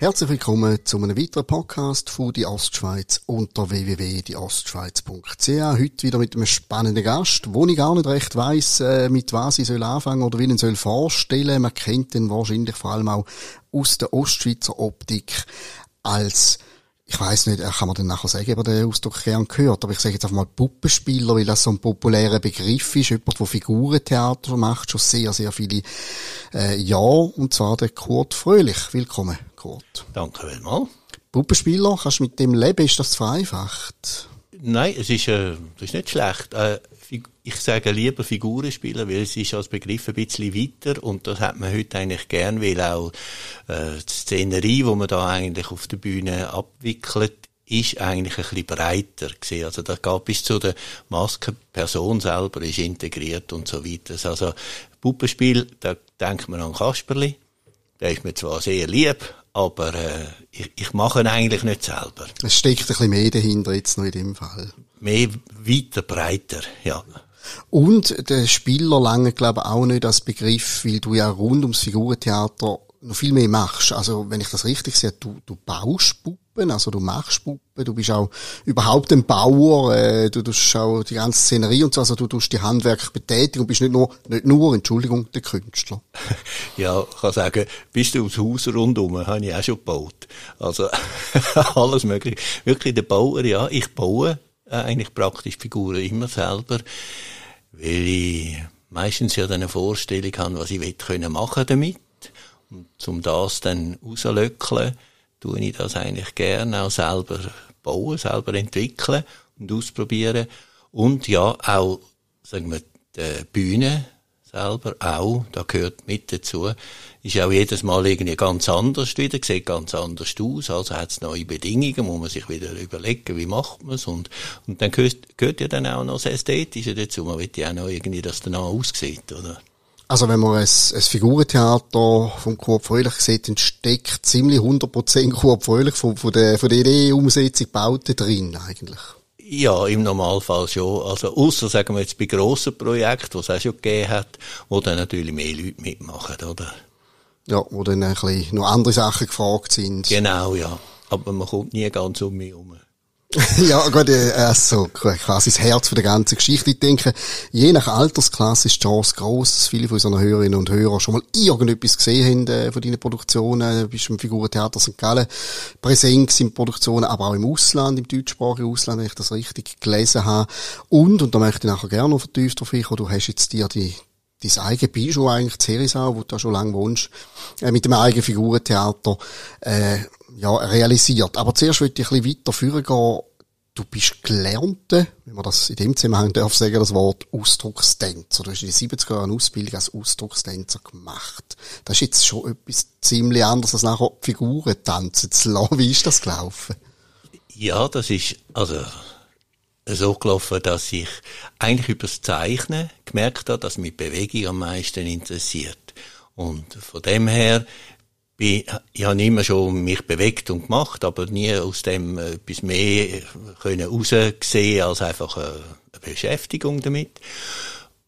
Herzlich willkommen zu einem weiteren Podcast von die Ostschweiz unter www.dieostschweiz.ch. Heute wieder mit einem spannenden Gast, wo ich gar nicht recht weiss, äh, mit was ich soll anfangen oder wie ich ihn soll vorstellen. Man kennt ihn wahrscheinlich vor allem auch aus der Ostschweizer Optik als ich weiß nicht, kann man dann nachher sagen, ob er den Ausdruck gern gehört, aber ich sage jetzt einfach mal Puppenspieler, weil das so ein populärer Begriff ist, jemand, der Figurentheater macht, schon sehr, sehr viele äh, Jahre, und zwar der Kurt Fröhlich. Willkommen, Kurt. Danke vielmals. Puppenspieler, kannst du mit dem leben, ist das vereinfacht? Nein, es ist, äh, das ist nicht schlecht. Äh, ich sage lieber Figuren spielen, weil es ist als Begriff ein bisschen weiter und das hat man heute eigentlich gern, weil auch äh, die Szenerie, die man da eigentlich auf der Bühne abwickelt, ist eigentlich ein bisschen breiter gesehen. Also da geht bis zu der Maske, Person selber ist integriert und so weiter. Also Puppenspiel, da denkt man an Kasperli. Der ist mir zwar sehr lieb, aber äh, ich, ich mache ihn eigentlich nicht selber. Es steckt ein bisschen mehr dahinter jetzt noch in dem Fall. Mehr weiter, breiter, ja. Und der Spieler lange glaube ich auch nicht als Begriff, weil du ja rund ums Figurentheater noch viel mehr machst. Also wenn ich das richtig sehe, du, du baust Puppen, also du machst Puppen, du bist auch überhaupt ein Bauer, äh, du tust auch die ganze Szenerie und so, also du tust die Handwerk betätigen und bist nicht nur, nicht nur, Entschuldigung, der Künstler. Ja, ich kann sagen, bis du ums Haus rundum habe ich auch schon gebaut. Also alles mögliche. Wirklich der Bauer, ja, ich baue eigentlich praktisch Figuren immer selber, weil ich meistens ja dann eine Vorstellung habe, was ich können machen damit. Und zum das dann rauslöckeln, tue ich das eigentlich gerne auch selber bauen, selber entwickeln und ausprobieren. Und ja, auch, sagen wir, die Bühne selber auch, da gehört mit dazu, ist auch jedes Mal irgendwie ganz anders wieder, sieht ganz anders aus, also hat es neue Bedingungen, muss man sich wieder überlegen, wie macht man es und, und dann gehört, gehört ja dann auch noch das Ästhetische dazu, man will ja auch noch irgendwie, dass danach aussieht, oder? Also wenn man ein, ein Figurentheater vom Kurt Fröhlich sieht, dann steckt ziemlich 100% Kurt Fröhlich von, von der, von der Idee-Umsetzung Bauten drin eigentlich. Ja, im Normalfall schon. Also, außer sagen wir jetzt bei grossen Projekten, die es auch schon gegeben hat, wo dann natürlich mehr Leute mitmachen, oder? Ja, wo dann ein bisschen noch andere Sachen gefragt sind. Genau, ja. Aber man kommt nie ganz um mich herum. ja, gut, äh, so quasi das Herz von der ganzen Geschichte. Ich denke, je nach Altersklasse ist die Chance gross, dass viele von unseren Hörerinnen und Hörern schon mal irgendetwas gesehen haben äh, von deinen Produktionen. Du bist im Figurentheater St. Gallen präsent in Produktionen, aber auch im Ausland, im deutschsprachigen Ausland, wenn ich das richtig gelesen habe. Und, und da möchte ich nachher gerne noch vertieft drauf eingehen, du hast jetzt dir die dein eigenes Bijou eigentlich, Zerisau, wo du da schon lange wohnst, äh, mit dem eigenen Figurentheater, äh, ja, realisiert. Aber zuerst würde ich ein bisschen weiter führen gehen. Du bist gelernte, wenn man das in dem Zusammenhang darf sagen, das Wort Ausdruckstänzer. Du hast in den 70er Jahren eine Ausbildung als Ausdruckstänzer gemacht. Das ist jetzt schon etwas ziemlich anderes, als nachher Figuren tanzen zu lassen. Wie ist das gelaufen? Ja, das ist, also, so gelaufen, dass ich eigentlich über das Zeichnen gemerkt habe, dass mich Bewegung am meisten interessiert. Und von dem her bin, ich habe immer schon mich bewegt und gemacht, aber nie aus dem etwas mehr können raussehen als einfach eine Beschäftigung damit.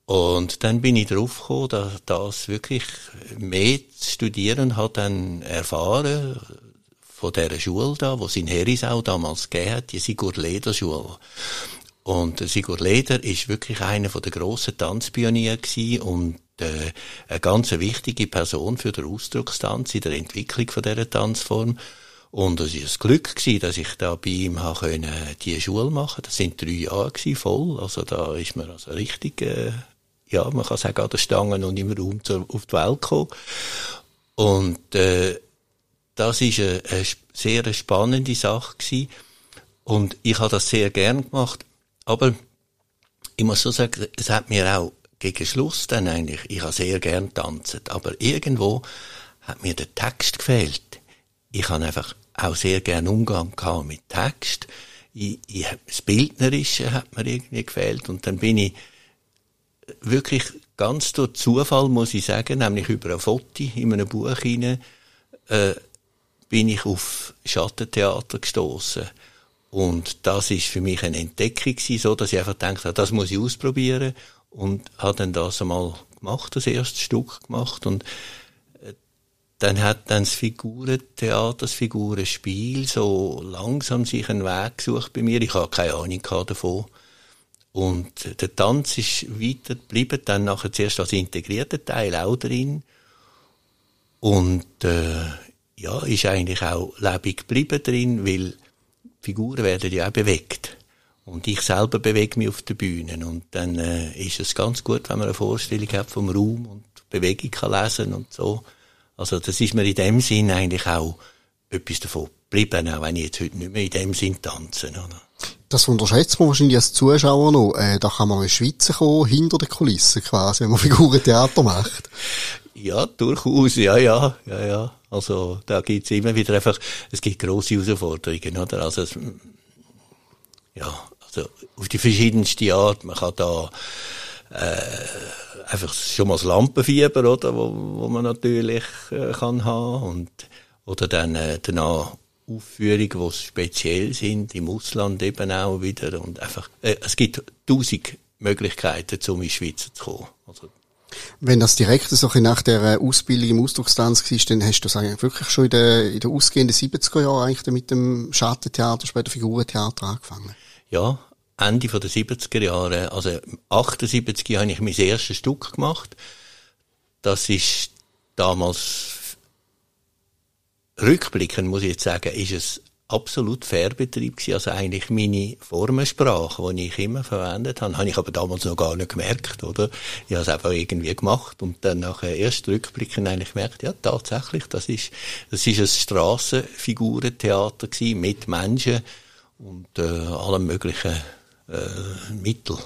Und dann bin ich drauf gekommen, dass das wirklich mehr zu studieren hat dann erfahren von dieser Schule da, wo es in Herisau damals gegeben hat, die Sigurd Leder Schule. Und Sigurd Leder ist wirklich einer von der grossen Tanzpioniere gewesen und äh, eine ganz wichtige Person für den Ausdruckstanz in der Entwicklung von dieser Tanzform. Und es ist ein Glück gewesen, dass ich da bei ihm habe können, die Schule machen. Das sind drei Jahre gewesen, voll. Also da ist man also richtig, äh, ja, man kann sagen, an der Stange und im Raum zur, auf die Welt gekommen. Und, äh, das ist eine, eine sehr spannende Sache gewesen. Und ich habe das sehr gern gemacht. Aber ich muss so sagen, es hat mir auch gegen Schluss dann eigentlich, ich habe sehr gern tanzt, aber irgendwo hat mir der Text gefehlt. Ich habe einfach auch sehr gern Umgang gehabt mit Text. Ich, ich, das Bildnerische hat mir irgendwie gefehlt und dann bin ich wirklich ganz durch Zufall, muss ich sagen, nämlich über ein Foto in einem Buch hinein, äh, bin ich auf Schattentheater gestoßen und das ist für mich eine Entdeckung gewesen, so dass ich einfach gedacht habe, das muss ich ausprobieren und habe dann das einmal gemacht, das erste Stück gemacht und äh, dann hat dann das Figurentheater, das Figurenspiel so langsam sich einen Weg gesucht bei mir. Ich habe keine Ahnung davon. Und der Tanz ist weiter geblieben, dann nachher zuerst als integrierter Teil auch drin. Und äh, ja, ist eigentlich auch lebendig geblieben drin, weil Figuren werden ja auch bewegt. Und ich selber bewege mich auf der Bühne. Und dann äh, ist es ganz gut, wenn man eine Vorstellung hat vom Raum und Bewegung kann lesen und so. Also das ist mir in dem Sinn eigentlich auch etwas davon geblieben, auch wenn ich jetzt heute nicht mehr in dem Sinn tanze. Oder? Das unterschätzt man wahrscheinlich als Zuschauer noch. Äh, da kann man in die Schweiz kommen, hinter den Kulissen quasi, wenn man Figurentheater macht. Ja, durchaus, ja, ja, ja, ja. Also da gibt's immer wieder einfach, es gibt grosse Herausforderungen, oder? Also es, ja, also auf die verschiedenste Art. Man kann da äh, einfach schon mal das Lampenfieber, oder, wo, wo man natürlich äh, kann haben und oder dann äh, danach Aufführungen, die speziell sind, im Ausland eben auch wieder und einfach, äh, es gibt tausend Möglichkeiten, um in die Schweiz zu kommen. Also, wenn das direkt so nach der Ausbildung im Ausdruckstanz war, dann hast du das eigentlich wirklich schon in den, in den ausgehenden 70er Jahren eigentlich mit dem Schattentheater, später Figurentheater angefangen? Ja, Ende der 70er Jahre, also 78 habe ich mein erstes Stück gemacht. Das ist damals rückblickend, muss ich jetzt sagen, ist es absolut Fairbetrieb gewesen, also eigentlich meine Formensprache, die ich immer verwendet habe, habe ich aber damals noch gar nicht gemerkt, oder? Ich habe es einfach irgendwie gemacht und dann nachher erst rückblickend eigentlich gemerkt, ja, tatsächlich, das ist, das ist ein Strassenfigurentheater gewesen, mit Menschen und äh, allen möglichen äh, Mitteln.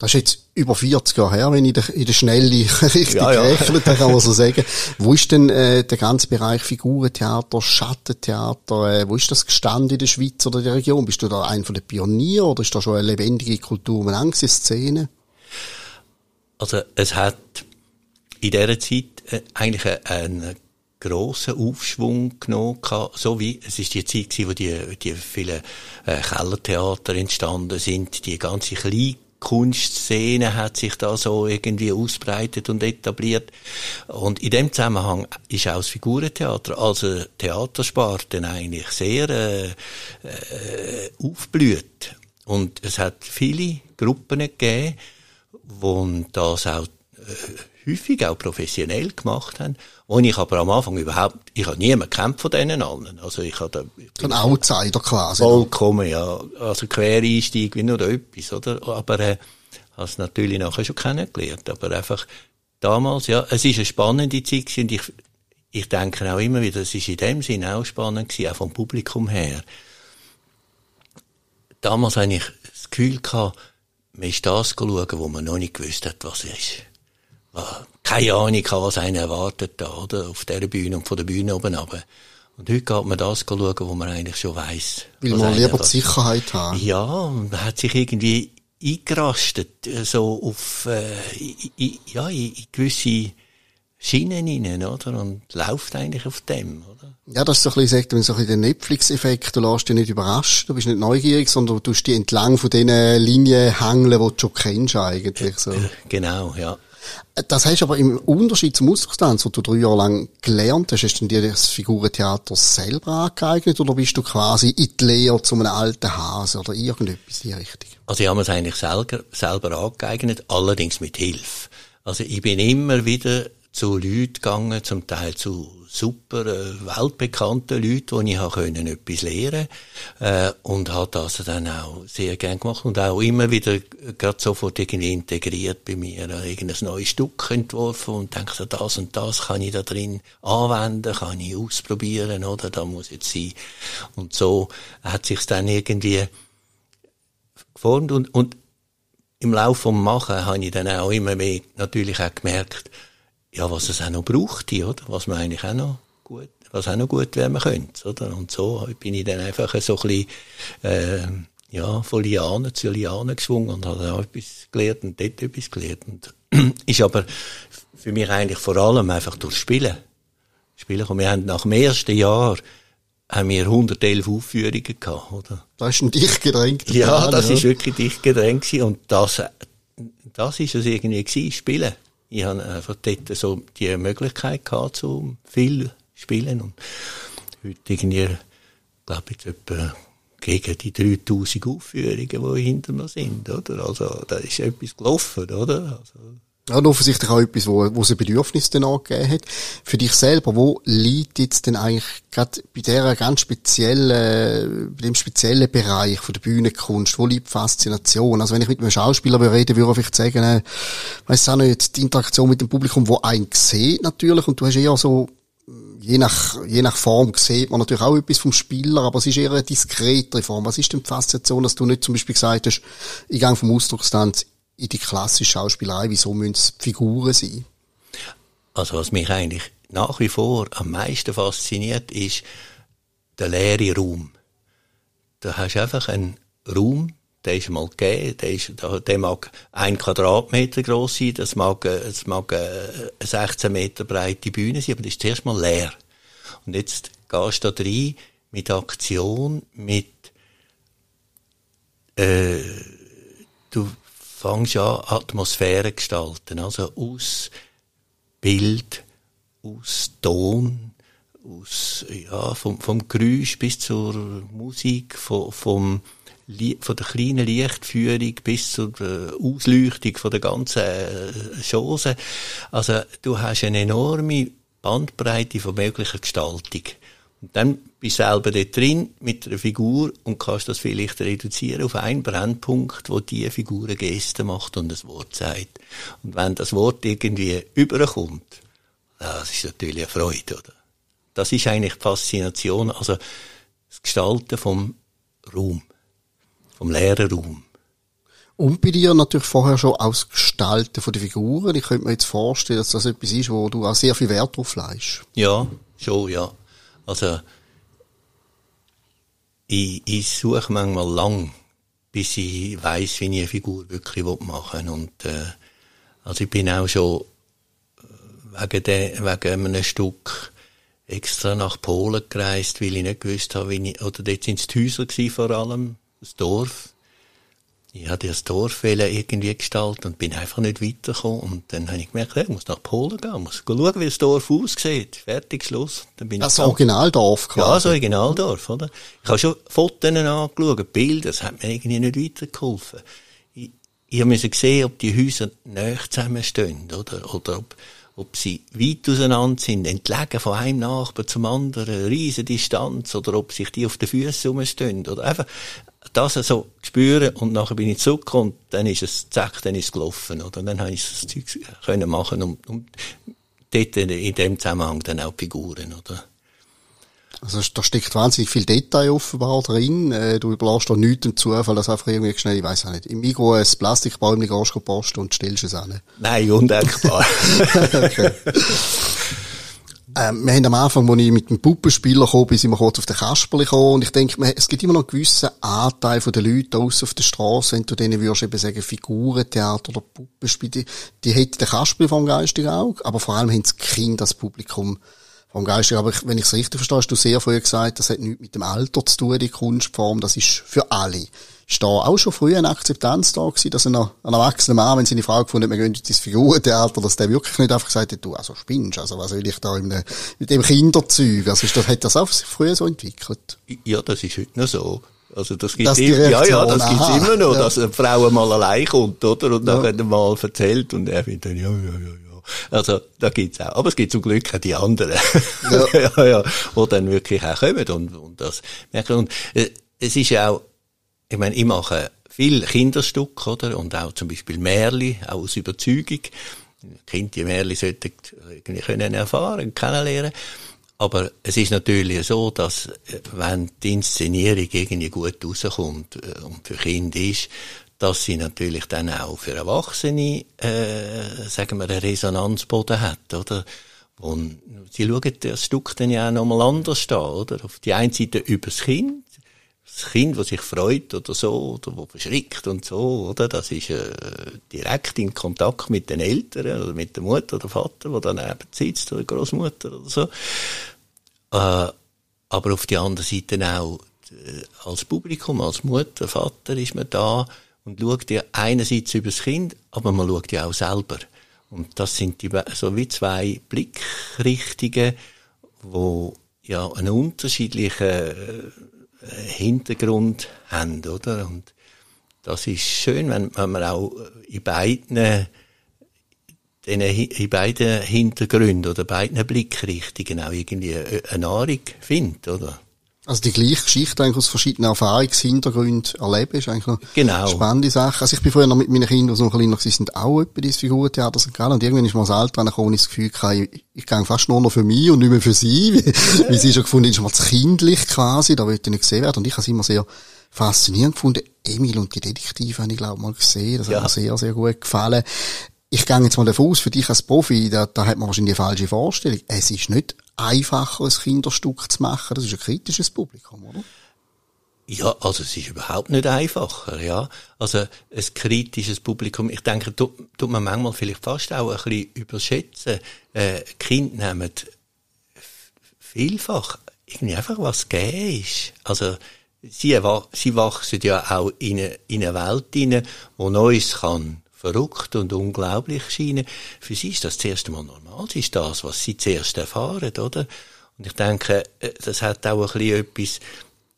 Das ist jetzt über 40 Jahre her, wenn ich in der Schnelle richtig ja, ja. gerechnet habe, kann man so sagen. Wo ist denn äh, der ganze Bereich Figurentheater, Schattentheater, äh, wo ist das gestanden in der Schweiz oder der Region? Bist du da ein von den Pionieren oder ist da schon eine lebendige Kultur, eine Angst, Szene? Also es hat in dieser Zeit äh, eigentlich einen grossen Aufschwung genommen so wie es ist die Zeit gewesen, wo die, die vielen äh, Kellertheater entstanden sind, die ganze kleine Kunstszene hat sich da so irgendwie ausbreitet und etabliert. Und in dem Zusammenhang ist auch das Figurentheater, also Theatersparte eigentlich sehr äh, äh, aufblüht. Und es hat viele Gruppen gegeben, die das auch äh, häufig auch professionell gemacht haben. Und ich aber am Anfang überhaupt, ich habe niemanden gekämpft von denen allen. Also ich habe da, Ein Outsider quasi. Vollkommen, ja. Also Quereinstieg wie nur etwas, oder? Aber, äh, habe es natürlich nachher schon kennengelernt. Aber einfach, damals, ja, es ist eine spannende Zeit gewesen. Und ich, ich denke auch immer wieder, es ist in dem Sinne auch spannend gewesen, auch vom Publikum her. Damals hatte ich das Gefühl gehabt, man ist das schauen, wo man noch nicht gewusst hat, was es ist keine Ahnung was einen erwartet da, oder? Auf dieser Bühne und von der Bühne oben runter. Und heute geht man das schauen, wo man eigentlich schon weiss. Weil man lieber die Sicherheit hat. Ja, man hat sich irgendwie eingerastet, äh, so auf, äh, in, ja, in, in gewisse Schienen rein, oder? Und läuft eigentlich auf dem, oder? Ja, das ist so ein bisschen, sagt man, so ein bisschen der Netflix-Effekt. Du lässt dich nicht überrascht, du bist nicht neugierig, sondern du tust dich entlang von diesen Linien hangeln, die du schon kennst eigentlich, so. Genau, ja. Das heißt aber im Unterschied zum Ausdruckstanz, wo du drei Jahre lang gelernt hast, hast du dir das Figurentheater selber angeeignet oder bist du quasi in die Lehre zu einem alten Hase oder irgendetwas in die Richtung? Also ich habe es eigentlich selber, selber angeeignet, allerdings mit Hilfe. Also ich bin immer wieder zu Leuten gegangen, zum Teil zu super äh, weltbekannten Leuten, die ich habe können etwas lernen äh, und habe das dann auch sehr gern gemacht und auch immer wieder gerade sofort irgendwie integriert bei mir äh, irgendein neues Stück entworfen und denke so, das und das kann ich da drin anwenden, kann ich ausprobieren oder? Da muss jetzt sein. Und so hat sich dann irgendwie geformt und, und im Laufe vom Machen habe ich dann auch immer mehr natürlich auch gemerkt, ja, was es auch noch braucht, oder? Was man eigentlich auch noch gut, was auch noch gut werden könnte, oder? Und so bin ich dann einfach so ein bisschen, äh, ja, von Lianen zu Lianen geschwungen und habe auch etwas gelernt und dort etwas gelernt. Und ist aber für mich eigentlich vor allem einfach durch Spielen. Spielen. Und wir haben nach dem ersten Jahr haben wir 111 Aufführungen gehabt, oder? Das ist ein dicht gedrängt. Ja, das ja. ist wirklich dicht gedrängt und das, das ist es irgendwie gewesen, Spielen. Ich habe einfach dort so die Möglichkeit gehabt, so viel spielen und heute irgendwie, glaube ich, etwa gegen die 3000 Aufführungen, die hinter mir sind, oder? Also, da ist etwas gelaufen, oder? Also, ja, und offensichtlich auch etwas, wo, wo sie Bedürfnisse dann angegeben hat. Für dich selber, wo liegt jetzt denn eigentlich gerade bei dieser ganz speziellen, bei dem speziellen Bereich von der Bühnenkunst, wo liegt Faszination? Also wenn ich mit einem Schauspieler rede, würde ich vielleicht sagen, äh, weiss auch nicht, die Interaktion mit dem Publikum, wo einen sieht natürlich, und du hast eher so je nach, je nach Form sieht man natürlich auch etwas vom Spieler, aber es ist eher eine diskretere Form. Was ist denn die Faszination, dass du nicht zum Beispiel gesagt hast, ich gehe vom Ausdruckstanz in die klassische Schauspielerei, wieso müssen es Figuren sein? Also was mich eigentlich nach wie vor am meisten fasziniert, ist der leere Raum. Da hast du einfach einen Raum, der ist mal gegeben, der, ist, der mag ein Quadratmeter groß sein, das mag, es mag eine 16 Meter breite Bühne sein, aber das ist zuerst mal leer. Und jetzt gehst du da rein mit Aktion, mit, äh, du fängst an, Atmosphäre gestalten, also aus Bild, aus Ton, aus, ja, vom, vom Geräusch bis zur Musik, vom, vom von der kleinen Lichtführung bis zur Ausleuchtung von der ganzen äh, Chose. Also du hast eine enorme Bandbreite von möglicher Gestaltung. Und dann bist du selber dort drin mit einer Figur und kannst das vielleicht reduzieren auf einen Brennpunkt, wo die Figur eine Geste macht und das Wort sagt. Und wenn das Wort irgendwie überkommt, das ist natürlich eine Freude, oder? Das ist eigentlich die Faszination, also das Gestalten vom Raum vom leeren Raum. Und bei dir natürlich vorher schon aus Gestalten von den Figuren. Ich könnte mir jetzt vorstellen, dass das etwas ist, wo du auch sehr viel Wert drauf legst. Ja, schon, ja. Also, ich, ich suche manchmal lang, bis ich weiß, wie ich eine Figur wirklich machen will. Und, äh, also ich bin auch schon äh, wegen, de, wegen einem Stück extra nach Polen gereist, weil ich nicht gewusst habe, wie ich, oder dort sind es die Häuser vor allem, das Dorf. Ich hatte das Dorf irgendwie gestaltet und bin einfach nicht weitergekommen. Und dann habe ich gemerkt, ich muss nach Polen gehen, muss schauen, wie das Dorf aussieht. Fertig, Schluss. Dann bin das ich Originaldorf quasi? Ja, das Originaldorf, oder? Ich habe schon Fotos angeschaut, Bilder, das hat mir irgendwie nicht weitergeholfen. Ich, ich musste sehen, ob die Häuser näher zusammenstehen, oder? Oder ob, ob sie weit auseinander sind, entlegen von einem Nachbar zum anderen, eine riesige Distanz, oder ob sich die auf den Füßen rumstehen, oder einfach, das so spüren und nachher bin ich zurückgekommen und dann ist es, zack, dann ist es gelaufen, oder? Und dann habe ich das Zeug können machen und, und dort in dem Zusammenhang dann auch Figuren, oder? Also da steckt wahnsinnig viel Detail offenbar drin. Äh, du überlässt da nichts dem Zufall, dass einfach irgendwie schnell, ich weiß auch nicht, im Mikro ein Plastikbaum gehst posten und stellst es an. Nein, undenkbar. okay. Ähm, wir haben am Anfang, als ich mit dem Puppenspieler kam, bis ich kurz auf den Kasperli gekommen. Und ich denke, es gibt immer noch einen gewissen Anteil von den Leuten draussen auf der Straße, wenn du denen würdest eben sagen, Figurentheater oder Puppenspiel, die, die hätten den Kasperli vom geistigen Auge, aber vor allem haben das Kind das Publikum vom geistigen Aber ich, wenn ich es richtig verstehe, hast du sehr früh gesagt, das hat nichts mit dem Alter zu tun, die Kunstform, das ist für alle ist da auch schon früher eine Akzeptanz da gewesen, dass ein, ein erwachsener Mann, wenn seine Frau gefunden hat, wir gehen ins Figurentheater, dass der wirklich nicht einfach gesagt hat, du, also spinnst, also was will ich da in einem, mit dem Kinderzeug? Also ist das, hat das auch früher so entwickelt? Ja, das ist heute noch so. Also das gibt's immer, ja, ja, das gibt's aha, immer noch, ja. dass eine Frau mal allein kommt, oder? Und dann ja. mal erzählt und er findet dann, ja, ja, ja, ja. Also, da gibt's auch. Aber es gibt zum Glück auch die anderen. Ja. ja, ja, wo dann wirklich auch kommen und, und das merken. Und, äh, es ist ja auch, ich meine, ich mache viel Kinderstück, oder? Und auch zum Beispiel Märli, auch aus Überzeugung. Kind, die Märli sollten irgendwie können erfahren, kennenlernen. Aber es ist natürlich so, dass, äh, wenn die Inszenierung irgendwie gut rauskommt äh, und für Kinder ist, dass sie natürlich dann auch für Erwachsene, äh, sagen wir, einen Resonanzboden hat, oder? Und sie schauen das Stück dann ja auch nochmal anders an, oder? Auf die einen Seite übers Kind, das Kind, das sich freut oder so, oder wo verschrickt und so, oder? Das ist äh, direkt in Kontakt mit den Eltern oder mit der Mutter oder Vater, der daneben sitzt, oder Großmutter oder so. Äh, aber auf die andere Seite auch äh, als Publikum, als Mutter, Vater ist man da und schaut ja einerseits übers Kind, aber man schaut ja auch selber. Und das sind die, so wie zwei Blickrichtungen, wo ja einen unterschiedlichen äh, Hintergrund haben, oder? Und das ist schön, wenn, wenn man auch in beiden in beiden Hintergründen oder beiden Blickrichtungen auch irgendwie eine Nahrung findet, oder? Also die gleiche Geschichte eigentlich aus verschiedenen Erfahrungshintergründen erleben, ist eigentlich eine genau. spannende Sache. Also ich bin früher noch mit meinen Kindern, die noch klein waren, sind auch etwa dieses Figurentheater St. Gallen und irgendwann ist mir das Alter gekommen, ich das Gefühl gehabt, ich, ich gehe fast nur noch für mich und nicht mehr für sie, wie, wie sie schon gefunden ist mal zu kindlich quasi, da wollte ich nicht gesehen werden und ich habe es immer sehr faszinierend gefunden. Emil und die Detektive habe ich glaube mal gesehen, das ja. hat mir sehr, sehr gut gefallen ich gehe jetzt mal davon aus, für dich als Profi, da, da hat man wahrscheinlich die falsche Vorstellung. Es ist nicht einfacher, ein Kinderstück zu machen. Das ist ein kritisches Publikum, oder? Ja, also es ist überhaupt nicht einfacher, ja. Also ein kritisches Publikum, ich denke, tut, tut man manchmal vielleicht fast auch ein bisschen überschätzen. Äh, Kinder nehmen vielfach irgendwie einfach was gegeben ist. Also sie, sie wachsen ja auch in eine, in eine Welt hinein, wo Neues kann verrückt und unglaublich scheinen. Für sie ist das das erste Mal normal. Das ist das, was sie zuerst erfahren, oder? Und ich denke, äh, das hat auch ein bisschen etwas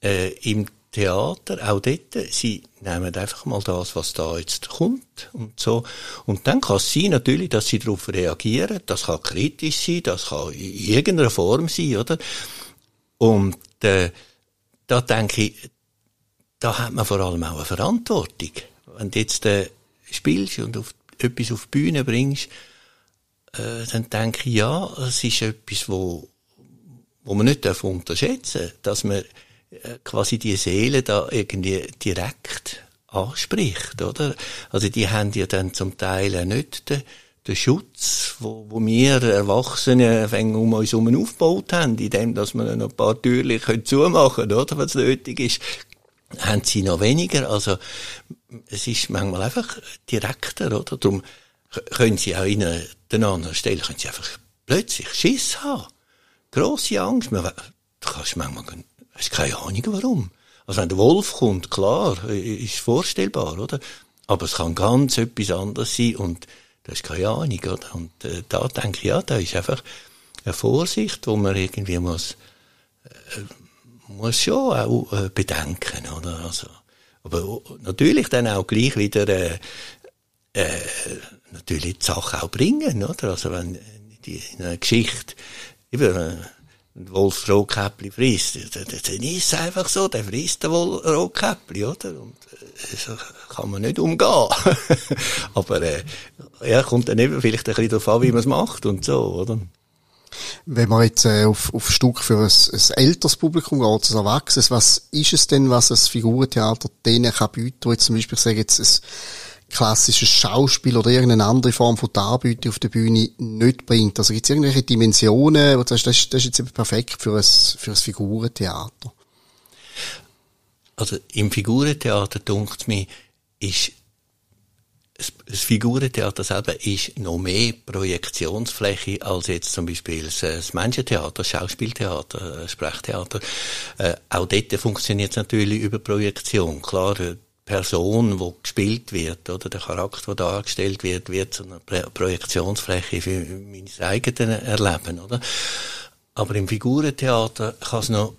äh, im Theater, auch dort, sie nehmen einfach mal das, was da jetzt kommt und so. Und dann kann es sein, natürlich, dass sie darauf reagieren. Das kann kritisch sein, das kann in irgendeiner Form sein, oder? Und äh, da denke ich, da hat man vor allem auch eine Verantwortung. Wenn jetzt äh, spielst und auf, etwas auf die Bühne bringst, äh, dann denke ich, ja, es ist etwas, wo, wo man nicht unterschätzen darf, dass man äh, quasi die Seele da irgendwie direkt anspricht, oder? Also die haben ja dann zum Teil nicht den, den Schutz, wo, wo wir Erwachsene um uns herum aufgebaut haben, indem dass wir noch ein paar Türchen zumachen können, oder? Was nötig ist, haben sie noch weniger. Also, es ist manchmal einfach direkter, oder? Darum können sie auch in den anderen Stelle, können sie einfach plötzlich Schiss haben. Grosse Angst. Man, du kannst manchmal, hast keine Ahnung warum. Also wenn der Wolf kommt, klar, ist vorstellbar, oder? Aber es kann ganz etwas anderes sein und du hast keine Ahnung, oder? Und äh, da denke ich, ja, da ist einfach eine Vorsicht, wo man irgendwie muss, äh, muss schon auch äh, bedenken, oder? Also, aber natürlich dann auch gleich wieder äh, äh, natürlich die Sache auch bringen, oder? Also wenn die, in einer Geschichte äh, ein Wolf Rotkäppli frisst, dann, ist es einfach so, der frisst den Wolf Rotkäppli, oder? Und äh, so kann man nicht umgehen. aber äh, ja, kommt dann eben vielleicht ein bisschen darauf an, wie man es macht und so, oder? Wenn man jetzt äh, auf, auf Stück für ein, ein älteres Publikum geht, ein Erwachsenes, was ist es denn, was ein Figurentheater denen kann bieten, wo jetzt zum Beispiel, ich sage jetzt, ein klassisches Schauspiel oder irgendeine andere Form von Darbüte auf der Bühne nicht bringt? Also gibt es irgendwelche Dimensionen, wo du sagst, das, das ist jetzt perfekt für ein, für ein Figurentheater? Also im Figurentheater, dunkt mir, ist das Figurentheater selber ist noch mehr Projektionsfläche als jetzt zum Beispiel das Menschentheater, das Schauspieltheater, das Sprechtheater. Äh, auch dort funktioniert es natürlich über Projektion. Klar, die Person, die gespielt wird, oder der Charakter, der dargestellt wird, wird zu einer Projektionsfläche für mein eigenes Erleben, oder? Aber im Figurentheater kann es noch,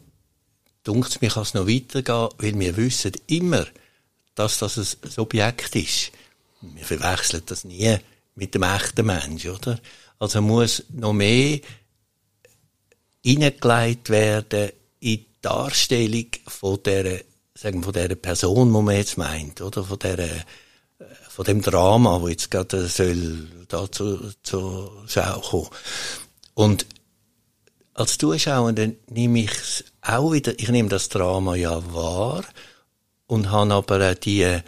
dunkt mir, kann es noch weitergehen, weil wir wissen immer, dass das ein Objekt ist wir verwechseln das nie mit dem echten Mensch, oder? Also muss noch mehr hineingelegt werden in die Darstellung von der, sagen wir, von der Person, die man jetzt meint, oder? Von der, äh, von dem Drama, wo jetzt gerade soll da zu, zu Schau kommen. Und als Zuschauer nehme ich auch wieder, ich nehme das Drama ja wahr und habe aber auch die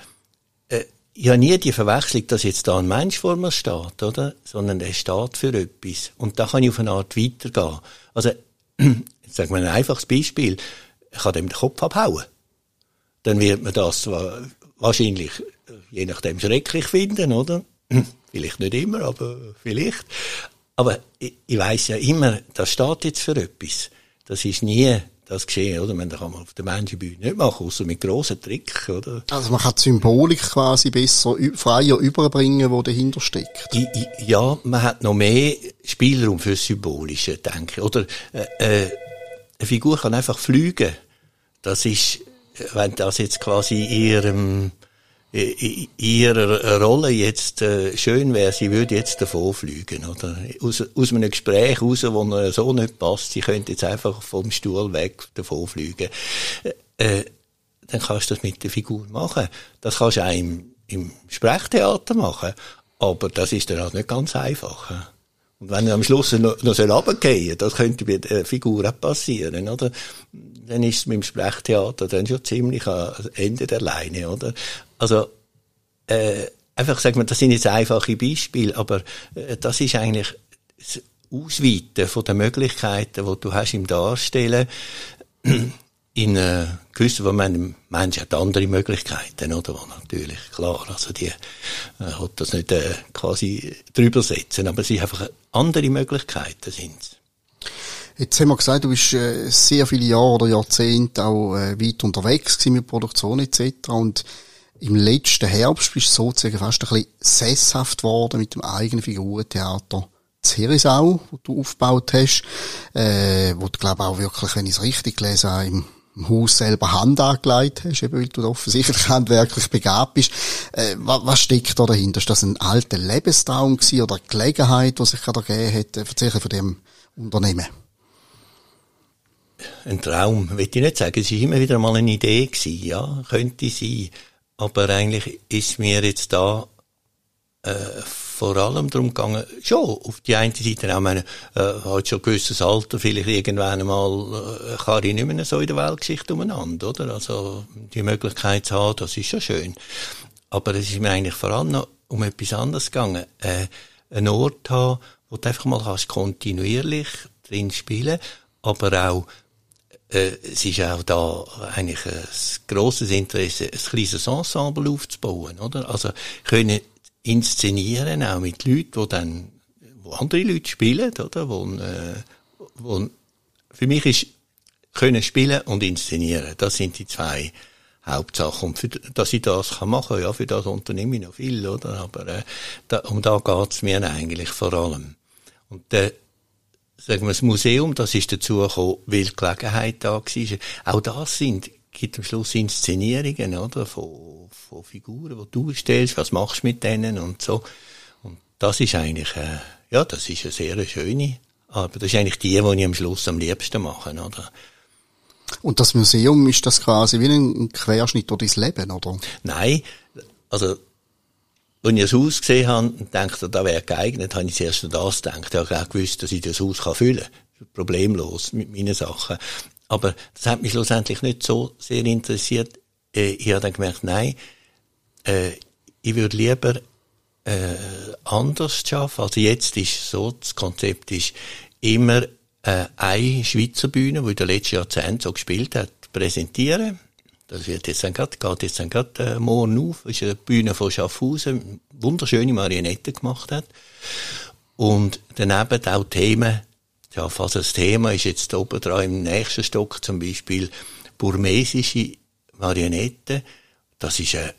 ich habe nie die Verwechslung, dass jetzt da ein Mensch vor mir steht, oder? Sondern er steht für etwas. Und da kann ich auf eine Art weitergehen. Also, jetzt sagen wir ein einfaches Beispiel. Ich kann dem den Kopf abhauen. Dann wird man das wahrscheinlich, je nachdem, schrecklich finden, oder? Vielleicht nicht immer, aber vielleicht. Aber ich, ich weiss ja immer, das steht jetzt für etwas. Das ist nie das geschehen, oder? Man, kann man auf der Menschenbühne nicht machen, außer mit grossen Tricks, oder? Also man kann die Symbolik quasi besser, freier überbringen, wo dahinter steckt. I, I, ja, man hat noch mehr Spielraum für Symbolische, denke ich. Oder, äh, äh, eine Figur kann einfach fliegen. Das ist, wenn das jetzt quasi ihrem, in ihrer Rolle jetzt äh, schön wäre, sie würde jetzt davon fliegen, oder? Aus, aus einem Gespräch raus, wo er so nicht passt, sie könnte jetzt einfach vom Stuhl weg davon fliegen. Äh, äh, dann kannst du das mit der Figur machen. Das kannst du auch im, im Sprechtheater machen. Aber das ist dann halt nicht ganz einfach. Und wenn er am Schluss noch, noch runtergehen das könnte bei der Figur auch passieren, oder? Dann ist es mit dem Sprechtheater dann schon ziemlich am Ende der Leine, oder? Also, äh, einfach sagen wir, das sind jetzt einfache Beispiele, aber äh, das ist eigentlich das Ausweiten von den Möglichkeiten, die du hast im Darstellen. In äh, gewissen Momenten, Mensch hat andere Möglichkeiten, oder? Natürlich, klar, also die äh, hat das nicht äh, quasi drüber setzen, aber sie einfach andere Möglichkeiten sind. Jetzt haben wir gesagt, du bist äh, sehr viele Jahre oder Jahrzehnte auch äh, weit unterwegs gewesen mit Produktion etc. Und im letzten Herbst bist du sozusagen fast ein bisschen sesshaft worden mit dem eigenen Figurentheater Zerisau, wo du aufgebaut hast, äh, wo du, glaube auch wirklich, wenn ich es richtig gelesen habe, im, Haus selber Hand angelegt hast, eben weil du offensichtlich handwerklich begabt bist. Äh, was, was steckt da dahinter? Ist das ein alter Lebenstraum gewesen oder eine Gelegenheit, die sich gerade ergeben hat? Erzähl von dem Unternehmen. Ein Traum, will ich nicht sagen. Es war immer wieder mal eine Idee gewesen, ja, könnte sein. Aber eigentlich ist mir jetzt da äh, vor allem darum gegangen, schon, auf die eine Seite auch, meine, äh, hat schon ein gewisses Alter, vielleicht irgendwann einmal, äh, kann ich nicht mehr so in der Weltgeschichte umeinander, oder? Also, die Möglichkeit zu haben, das ist schon schön. Aber es ist mir eigentlich vor allem noch um etwas anderes gegangen, äh, einen Ort haben, wo du einfach mal kannst kontinuierlich drin spielen, aber auch es ist auch da eigentlich ein grosses Interesse, ein kleines Ensemble aufzubauen, oder? Also, können inszenieren, auch mit Leuten, die dann, wo andere Leute spielen, oder? Wo, äh, wo, für mich ist, können spielen und inszenieren. Das sind die zwei Hauptsachen. Und für, dass ich das kann machen, ja, für das unternehme ich noch viel, oder? Aber, äh, da, um da geht's mir eigentlich vor allem. Und, äh, sagen wir, das Museum, das ist dazu gekommen, weil die Gelegenheit da war. Auch das sind, gibt am Schluss Inszenierungen, oder? Von, von Figuren, die du stellst, was machst du mit denen und so. Und das ist eigentlich, äh, ja, das ist eine sehr schöne Arbeit. Das ist eigentlich die, die ich am Schluss am liebsten mache, oder? Und das Museum ist das quasi wie ein Querschnitt durch dein Leben, oder? Nein. Also, als ich das Haus gesehen habe und dachte, da wäre geeignet, habe ich zuerst an das gedacht. Ich habe auch gewusst, dass ich das Haus füllen kann. Problemlos mit meinen Sachen. Aber das hat mich schlussendlich nicht so sehr interessiert. Äh, ich habe dann gemerkt, nein, äh, ich würde lieber äh, anders schaffen. Also jetzt ist so, das Konzept ist immer eine Schweizer Bühne, die in den letzten Jahrzehnten so gespielt hat, präsentieren das wird jetzt dann grad, geht jetzt gerade äh, morgen auf. Ist eine Bühne von Schaffhausen, wunderschöne Marionette gemacht hat. Und daneben auch Themen, ja, fast das Thema ist jetzt oben dran im nächsten Stock zum Beispiel burmesische Marionette. Das ist eine,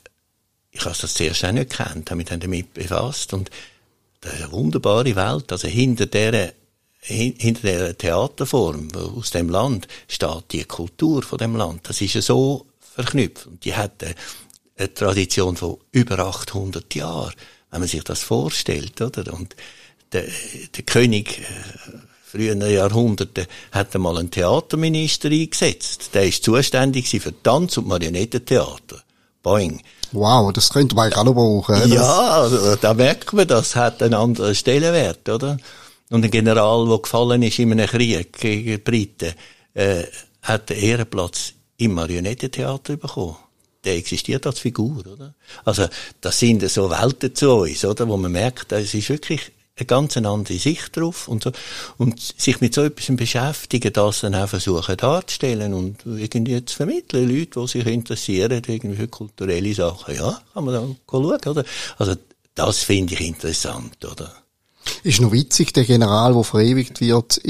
ich habe das zuerst auch nicht gekannt, habe mich dann damit befasst und das ist eine wunderbare Welt. Also hinter der hinter der Theaterform aus dem Land steht die Kultur von dem Land. Das ist ja so verknüpft. Und die hat eine, eine Tradition von über 800 Jahren, wenn man sich das vorstellt, oder? Und der, der König, äh, früheren Jahrhunderten, hat einmal einen Theaterminister eingesetzt. Der ist zuständig für Tanz- und Marionettentheater. Boing. Wow, das könnte man eigentlich auch noch brauchen. Ja, also, da merkt man, das hat einen anderen Stellenwert, oder? Und ein General, der gefallen ist in einem Krieg gegen die Briten, äh, hat den Ehrenplatz im Marionettentheater bekommen. Der existiert als Figur, oder? Also, das sind so Welten zu uns, oder? Wo man merkt, es ist wirklich eine ganz andere Sicht drauf und so. Und sich mit so etwas beschäftigen, das dann auch versuchen darzustellen und irgendwie zu vermitteln, Leute, die sich interessieren, irgendwie für kulturelle Sachen. Ja, kann man dann schauen, oder? Also, das finde ich interessant, oder? Ist noch witzig, der General, der verewigt wird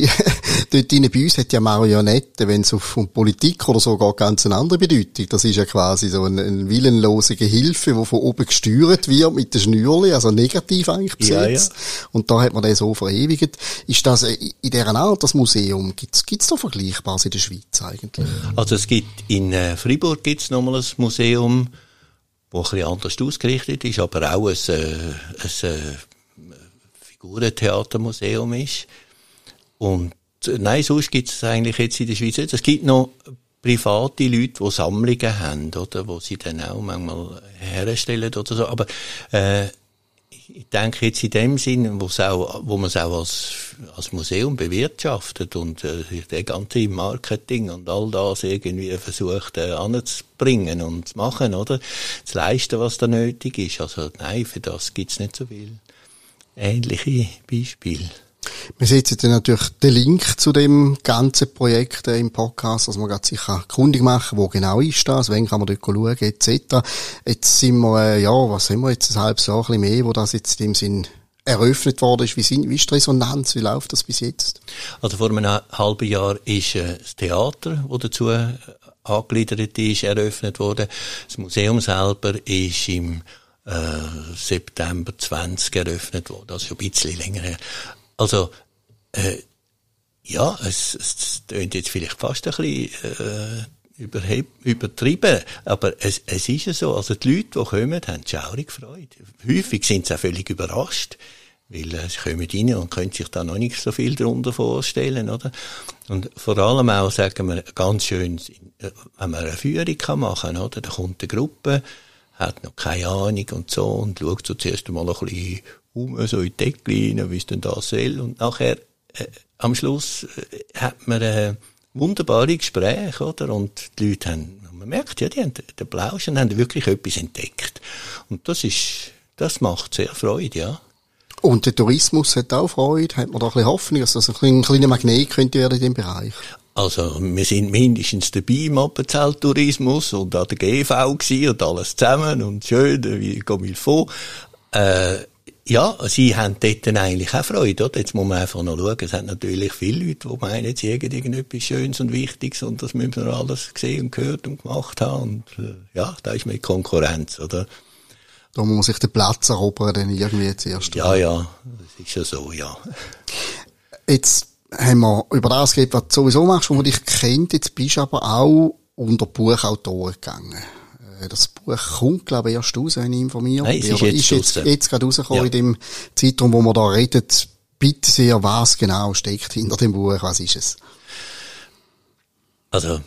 Dort bei uns hat ja Marionette, wenn es um Politik oder so geht, ganz eine andere Bedeutung. Das ist ja quasi so eine, eine willenlose Gehilfe, die von oben gesteuert wird mit den Schnürli, also negativ eigentlich besetzt. Ja, ja. Und da hat man den so verewigt. Ist das in dieser Art, das Museum, gibt's gibt's da Vergleichbares in der Schweiz eigentlich? Also es gibt in äh, Freiburg gibt's nochmal ein Museum, wo ein bisschen anders ausgerichtet ist, aber auch ein, äh, ein, äh, Figurentheatermuseum ist. Und äh, nein, sonst gibt es eigentlich jetzt in der Schweiz nicht. Es gibt noch private Leute, die Sammlungen haben, oder, wo sie dann auch manchmal herstellen oder so. Aber äh, ich denke jetzt in dem Sinn, wo, auch, wo man es auch als, als Museum bewirtschaftet und äh, der ganze Marketing und all das irgendwie versucht äh, anzubringen und zu machen, oder? Zu leisten, was da nötig ist. Also nein, für das gibt's nicht so viel ähnliche Beispiele. Wir setzen dann natürlich den Link zu dem ganzen Projekt äh, im Podcast, dass man gerade sicher kundig machen, wo genau ist das, wann kann man dort schauen, etc. Jetzt sind wir, äh, ja, was haben wir jetzt, ein halbes Jahr, ein bisschen mehr, wo das jetzt in dem Sinn eröffnet worden ist. Wie, sind, wie ist die Resonanz? Wie läuft das bis jetzt? Also vor einem halben Jahr ist äh, das Theater, das dazu äh, angegliedert ist, eröffnet worden. Das Museum selber ist im äh, September 20 eröffnet worden, also schon ein bisschen länger her. Also, äh, ja, es, es klingt jetzt vielleicht fast ein bisschen äh, übertrieben, aber es, es ist ja so, also die Leute, die kommen, haben schaurig Freude. Häufig sind sie auch völlig überrascht, weil äh, sie kommen rein und können sich da noch nicht so viel darunter vorstellen, oder? Und vor allem auch, sagen wir, ganz schön, äh, wenn man eine Führung kann machen, oder? Da kommt eine Gruppe, hat noch keine Ahnung und so und schaut so zuerst einmal ein bisschen um, so in die Decke rein, wie es denn da soll. Und nachher, äh, am Schluss, äh, hat man äh, wunderbare Gespräche, oder? Und die Leute haben, man merkt, ja, die haben den Plausch und haben wirklich etwas entdeckt. Und das ist, das macht sehr Freude, ja. Und der Tourismus hat auch Freude, hat man da ein bisschen Hoffnung, dass das ein kleiner Magnet könnte werden in dem Bereich? Also, wir sind mindestens dabei im Appenzelttourismus und an der GV und alles zusammen und schön, wie comme il faut. Äh, ja, sie haben dort eigentlich auch Freude, oder? Jetzt muss man einfach noch schauen. Es hat natürlich viele Leute, die meinen, sie hätten irgendetwas Schönes und Wichtiges und das müssen wir alles gesehen und gehört und gemacht haben. Und, äh, ja, da ist mit Konkurrenz, oder? Da muss man sich den Platz erobern, dann irgendwie zuerst. Ja, ja, das ist ja so, ja. Jetzt haben wir über das geredet, was du sowieso machst, wo man dich kennt. Jetzt bist du aber auch unter Buchautoren gegangen. Äh, das Buch kommt, glaube ich, erst raus, wenn ich informiert Nein, es ist, jetzt, jetzt, jetzt gerade rausgekommen ja. in dem Zeitraum, wo wir da redet. Bitte sehr, was genau steckt hinter dem Buch? Was ist es? Also,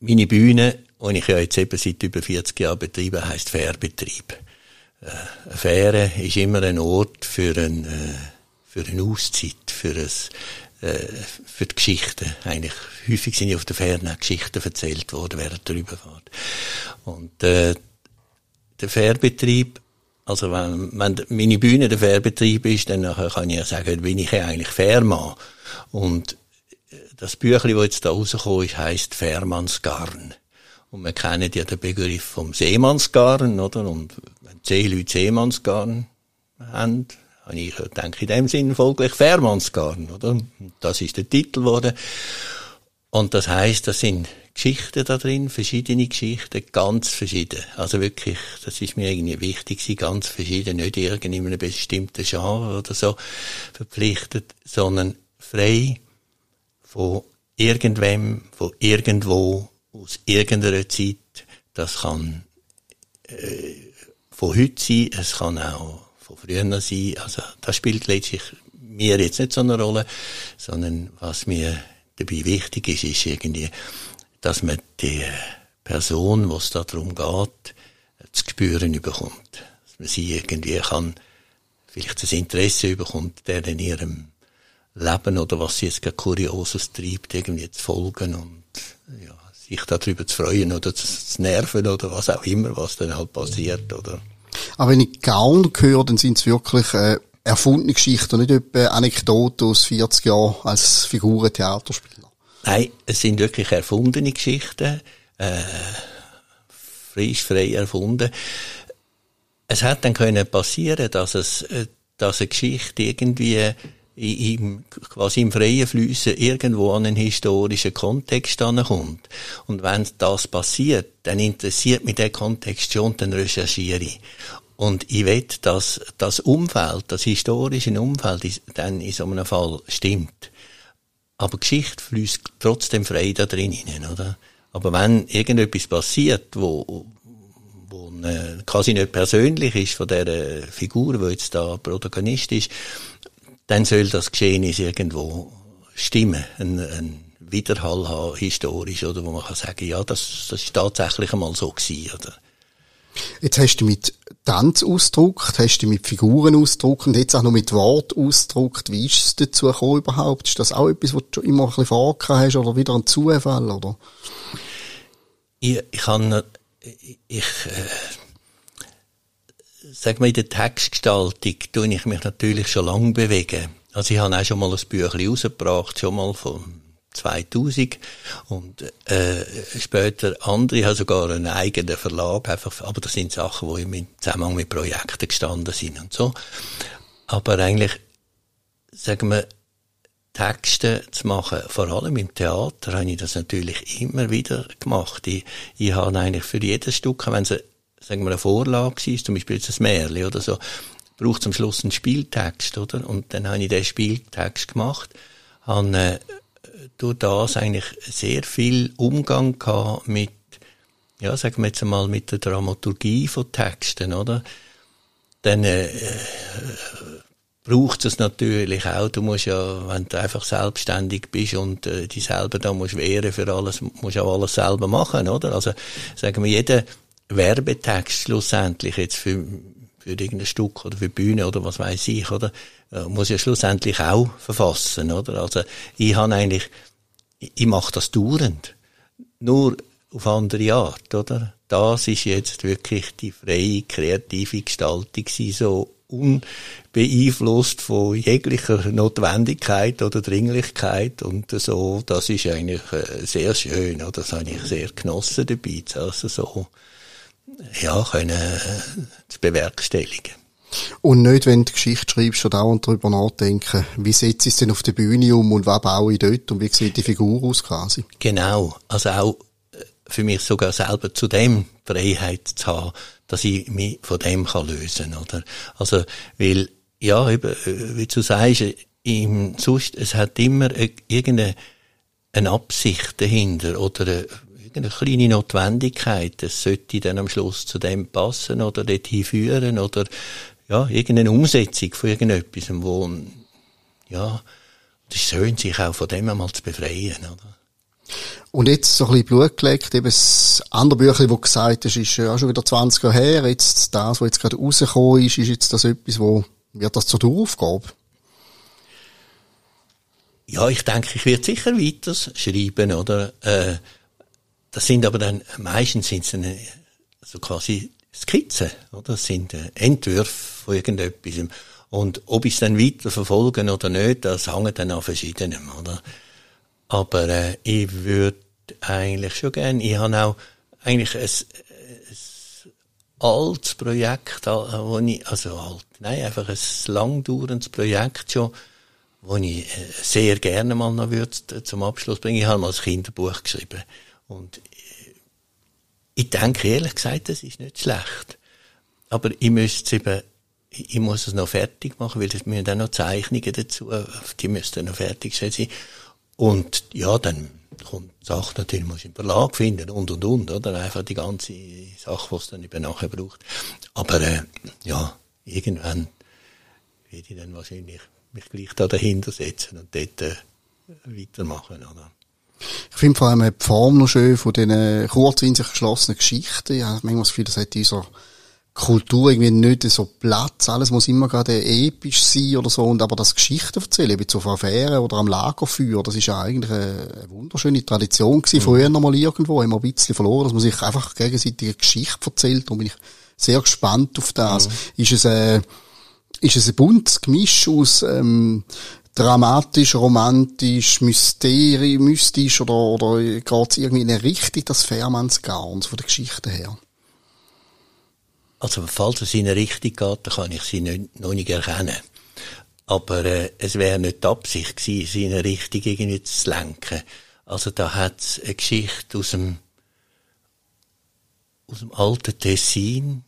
meine Bühne, die ich ja jetzt eben seit über 40 Jahren betreibe, heisst Fährbetrieb. Äh, eine Fähre ist immer ein Ort für, ein, äh, für eine Auszeit, für ein für die Geschichten. Eigentlich häufig sind ja auf der Fähre Geschichten erzählt worden während der Überfahrt. Und äh, der Fährbetrieb, also wenn, wenn meine Bühne der Fährbetrieb ist, dann kann ich ja sagen, bin ich eigentlich Fährmann. Und äh, das Büchlein, das jetzt da rausgekommen ist, heisst Fährmannsgarn. Und wir kennen ja den Begriff vom Seemannsgarn, oder? Und wenn zehn Leute Seemannsgarn haben, habe ich denke in dem Sinn folglich Fährmannsgarn, oder? Das ist der Titel geworden. Und das heißt, das sind Geschichten da drin, verschiedene Geschichten, ganz verschieden. Also wirklich, das ist mir irgendwie wichtig, sie ganz verschieden, nicht irgendeinem bestimmten Genre oder so verpflichtet, sondern frei von irgendwem, von irgendwo, aus irgendeiner Zeit. Das kann äh, von heute sein, es kann auch von früher sein. Also das spielt letztlich mir jetzt nicht so eine Rolle, sondern was mir dabei wichtig ist, ist irgendwie, dass man die Person, was da darum geht, zu spüren bekommt. Dass man sie irgendwie kann, vielleicht das Interesse bekommt, der in ihrem Leben oder was sie jetzt gerade Kurioses treibt, irgendwie zu folgen und ja, sich darüber zu freuen oder zu, zu nerven oder was auch immer, was dann halt passiert, oder? Aber wenn ich Gaun höre, dann sind es wirklich äh, erfundene Geschichten, nicht etwa Anekdoten aus 40 Jahren als Figuren Theaterspieler. Nein, es sind wirklich erfundene Geschichten, äh, frisch, frei erfunden. Es hat dann können passieren, dass es, äh, dass eine Geschichte irgendwie im, quasi im freien Flüssen irgendwo an einen historischen Kontext kommt. Und wenn das passiert, dann interessiert mich der Kontext schon, dann recherchiere ich. Und ich will, dass das Umfeld, das historische Umfeld, dann in so einem Fall stimmt. Aber Geschichte fließt trotzdem frei da drin hinein, oder? Aber wenn irgendetwas passiert, wo, wo äh, quasi nicht persönlich ist von der Figur, die jetzt da Protagonist ist, dann soll das Geschehnis irgendwo stimmen, ein, ein Widerhall haben, historisch, oder wo man kann sagen, ja, das, das ist tatsächlich einmal so gewesen, oder? Jetzt hast du mit Tanz ausgedruckt, hast du mit Figuren ausgedruckt und jetzt auch noch mit Wort ausgedruckt. Wie ist es dazu gekommen überhaupt? Ist das auch etwas, was du schon immer ein bisschen vorgehabt hast oder wieder ein Zufall, oder? Ich, ich kann, ich äh, sag mal, in der Textgestaltung tue ich mich natürlich schon lange bewegen. Also ich habe auch schon mal ein Büchlein rausgebracht, schon mal von 2000 und äh, später andere, ich habe sogar einen eigenen Verlag, einfach, aber das sind Sachen, die im Zusammenhang mit Projekten gestanden sind und so. Aber eigentlich, sagen wir, Texte zu machen, vor allem im Theater, habe ich das natürlich immer wieder gemacht. Ich, ich habe eigentlich für jedes Stück, wenn es, sagen wir, eine Vorlage ist, zum Beispiel jetzt ein Märchen oder so, braucht zum Schluss einen Spieltext, oder? Und dann habe ich den Spieltext gemacht, habe äh, durch das eigentlich sehr viel Umgang gehabt mit, ja, sagen wir jetzt einmal, mit der Dramaturgie von Texten, oder? Dann äh, braucht es natürlich auch. Du musst ja, wenn du einfach selbstständig bist und äh, dich selber da musst wehren für alles, musst auch alles selber machen, oder? Also sagen wir, jeder Werbetext schlussendlich jetzt für, für irgendein Stück oder für Bühne oder was weiß ich, oder? Äh, muss ja schlussendlich auch verfassen, oder? Also ich habe eigentlich, ich mache das dauernd. Nur auf andere Art, oder? Das ist jetzt wirklich die freie, kreative Gestaltung, so unbeeinflusst von jeglicher Notwendigkeit oder Dringlichkeit und so, das ist eigentlich äh, sehr schön, oder? das habe ich sehr genossen dabei, also so, ja, können äh, zu bewerkstelligen. Und nicht, wenn du Geschichte schreibst, schon dauernd darüber nachdenken, wie setze ich es denn auf der Bühne um und was baue ich dort und wie sieht die Figur aus quasi? Genau, also auch äh, für mich sogar selber zu dem Freiheit zu haben, dass ich mich von dem kann lösen oder also weil ja eben wie du sagst im sonst es hat immer irgendeine eine Absicht dahinter oder eine, irgendeine kleine Notwendigkeit es sollte dann am Schluss zu dem passen oder dorthin führen oder ja irgendeine Umsetzung von irgendetwas wo ja das ist schön sich auch von dem einmal zu befreien oder und jetzt so ein bisschen Blut gelegt, eben das andere Büchlein, das gesagt hast, ist ja schon wieder 20 Jahre her. Jetzt das, was jetzt gerade rausgekommen ist, ist jetzt das etwas, wo, wird das zur Aufgabe? Ja, ich denke, ich werde sicher weiter schreiben, oder? Äh, das sind aber dann, meistens sind es dann, also quasi Skizzen, oder? Das sind äh, Entwürfe von irgendetwas. Und ob ich es dann weiter verfolgen oder nicht, das hängt dann an verschiedenem, oder? Aber äh, ich würde eigentlich schon gerne, ich habe auch eigentlich ein, ein altes Projekt, äh, wo ich, also alt, nein, einfach ein langdauerndes Projekt schon, wo ich äh, sehr gerne mal noch würde zum Abschluss bringen. Ich habe mal ein Kinderbuch geschrieben. Und äh, ich denke ehrlich gesagt, das ist nicht schlecht. Aber ich müsste es eben, ich muss es noch fertig machen, weil es müssen dann noch Zeichnungen dazu, die müssten noch fertig sein. Und ja, dann kommt die Sache natürlich, muss im Verlag finden und und und, oder? Einfach die ganze Sache, was dann eben nachher braucht. Aber äh, ja, irgendwann werde ich dann wahrscheinlich mich gleich da dahinter setzen und dort äh, weitermachen, oder? Ich finde vor allem die Form noch schön von diesen kurz in sich geschlossenen Geschichten. Ja, manchmal das Gefühl, das hat dieser Kultur irgendwie nicht so Platz. Alles muss immer gerade episch sein oder so. Und aber das Geschichten erzählen, wie zu Affären oder am Lagerfeuer, das ist ja eigentlich eine, wunderschöne Tradition gewesen. Mhm. Früher noch mal irgendwo, haben wir ein bisschen verloren, dass man sich einfach gegenseitig eine Geschichte erzählt. Und bin ich sehr gespannt auf das. Mhm. Ist es, äh, ist es ein buntes Gemisch aus, ähm, dramatisch, romantisch, mysterisch, mystisch oder, oder geht es irgendwie in eine Richtung, das Fährmannsgarn, von der Geschichte her? Also, falls es in eine Richtung geht, dann kann ich sie nicht, noch nicht erkennen. Aber äh, es wäre nicht die Absicht gewesen, sie in eine Richtung irgendwie zu lenken. Also da hat es eine Geschichte aus dem, aus dem alten Tessin,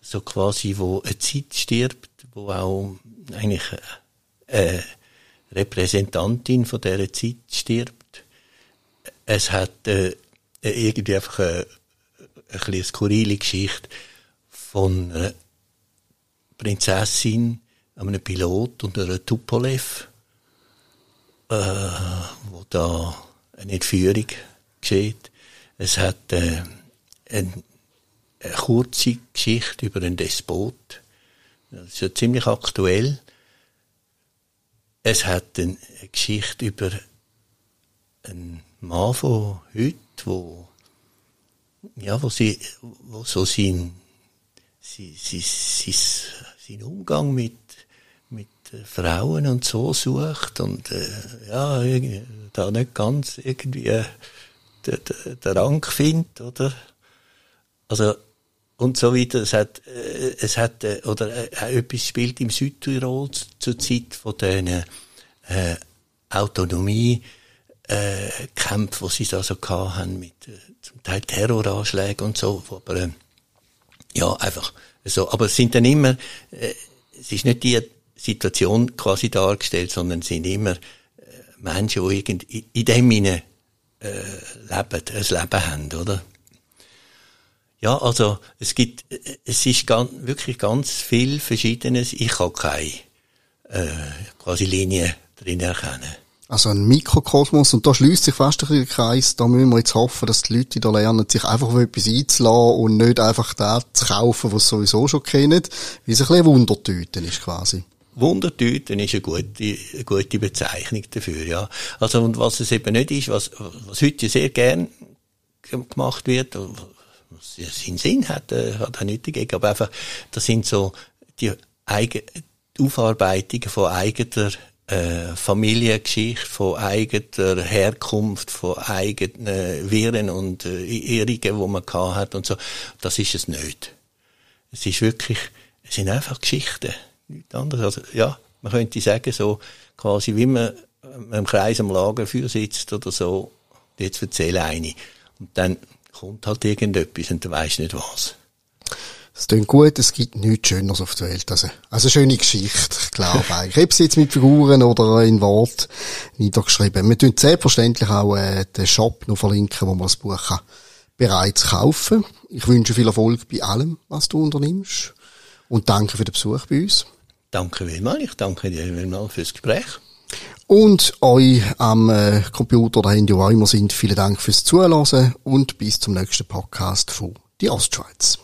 so quasi, wo eine Zeit stirbt, wo auch eigentlich eine Repräsentantin von dieser Zeit stirbt. Es hat äh, irgendwie einfach eine, eine, eine skurrile Geschichte von einer Prinzessin, einem Pilot und einer Tupolev, äh, wo da eine Entführung geschieht. Es hat äh, ein, eine kurze Geschichte über einen Despot. Das ist ja ziemlich aktuell. Es hat eine Geschichte über einen Mann von heute, wo, ja, wo sie, wo so sein, sein, sein, sein, Umgang mit mit Frauen und so sucht und äh, ja, da nicht ganz irgendwie äh, den, den Rang findet, oder? Also, und so weiter. Es hat, äh, es hat, äh, oder äh, etwas spielt im Südtirol zur Zeit von den äh, Autonomie, äh, Kämpfen, die sie da so haben mit äh, zum Teil Terroranschlägen und so, aber äh, ja, einfach so. Aber es sind dann immer, äh, es ist nicht die Situation quasi dargestellt, sondern es sind immer äh, Menschen, die irgend, in dem Sinne äh, leben, ein Leben haben, oder? Ja, also es gibt, es ist ganz, wirklich ganz viel Verschiedenes. Ich kann keine äh, quasi Linie drin erkennen. Also ein Mikrokosmos und da schließt sich fast ein der Kreis. Da müssen wir jetzt hoffen, dass die Leute da lernen, sich einfach auf etwas einzulassen und nicht einfach das zu kaufen, was sie sowieso schon kennen, wie es ein bisschen Wundertüten ist quasi. Wundertüten ist eine gute, eine gute Bezeichnung dafür, ja. Also, und was es eben nicht ist, was, was heute sehr gern gemacht wird, was seinen Sinn hat, äh, hat er nicht dagegen, aber einfach, das sind so die, eigen, die Aufarbeitungen von eigener äh, Familiengeschichte, von eigener Herkunft, von eigenen Viren und äh, Irrungen, die man gehabt hat und so. Das ist es nicht. Es ist wirklich, es sind einfach Geschichten nichts anderes. Also, ja, man könnte sagen, so quasi wie man im Kreis am Lagerfeuer sitzt oder so, jetzt erzähle eine. Und dann kommt halt irgendetwas und du weißt nicht was. Es klingt gut, es gibt nichts Schöneres auf der Welt. Also, also eine schöne Geschichte, ich glaube eigentlich. Ob es jetzt mit Figuren oder in Wort niedergeschrieben. Wir tun selbstverständlich auch äh, den Shop noch verlinken, wo man das Buch kann bereits kaufen Ich wünsche viel Erfolg bei allem, was du unternimmst. Und danke für den Besuch bei uns. Danke vielmals. Ich danke dir vielmals fürs Gespräch. Und euch am äh, Computer oder Handy, wo auch immer sind, vielen Dank fürs Zuhören und bis zum nächsten Podcast von Die Ostschweiz.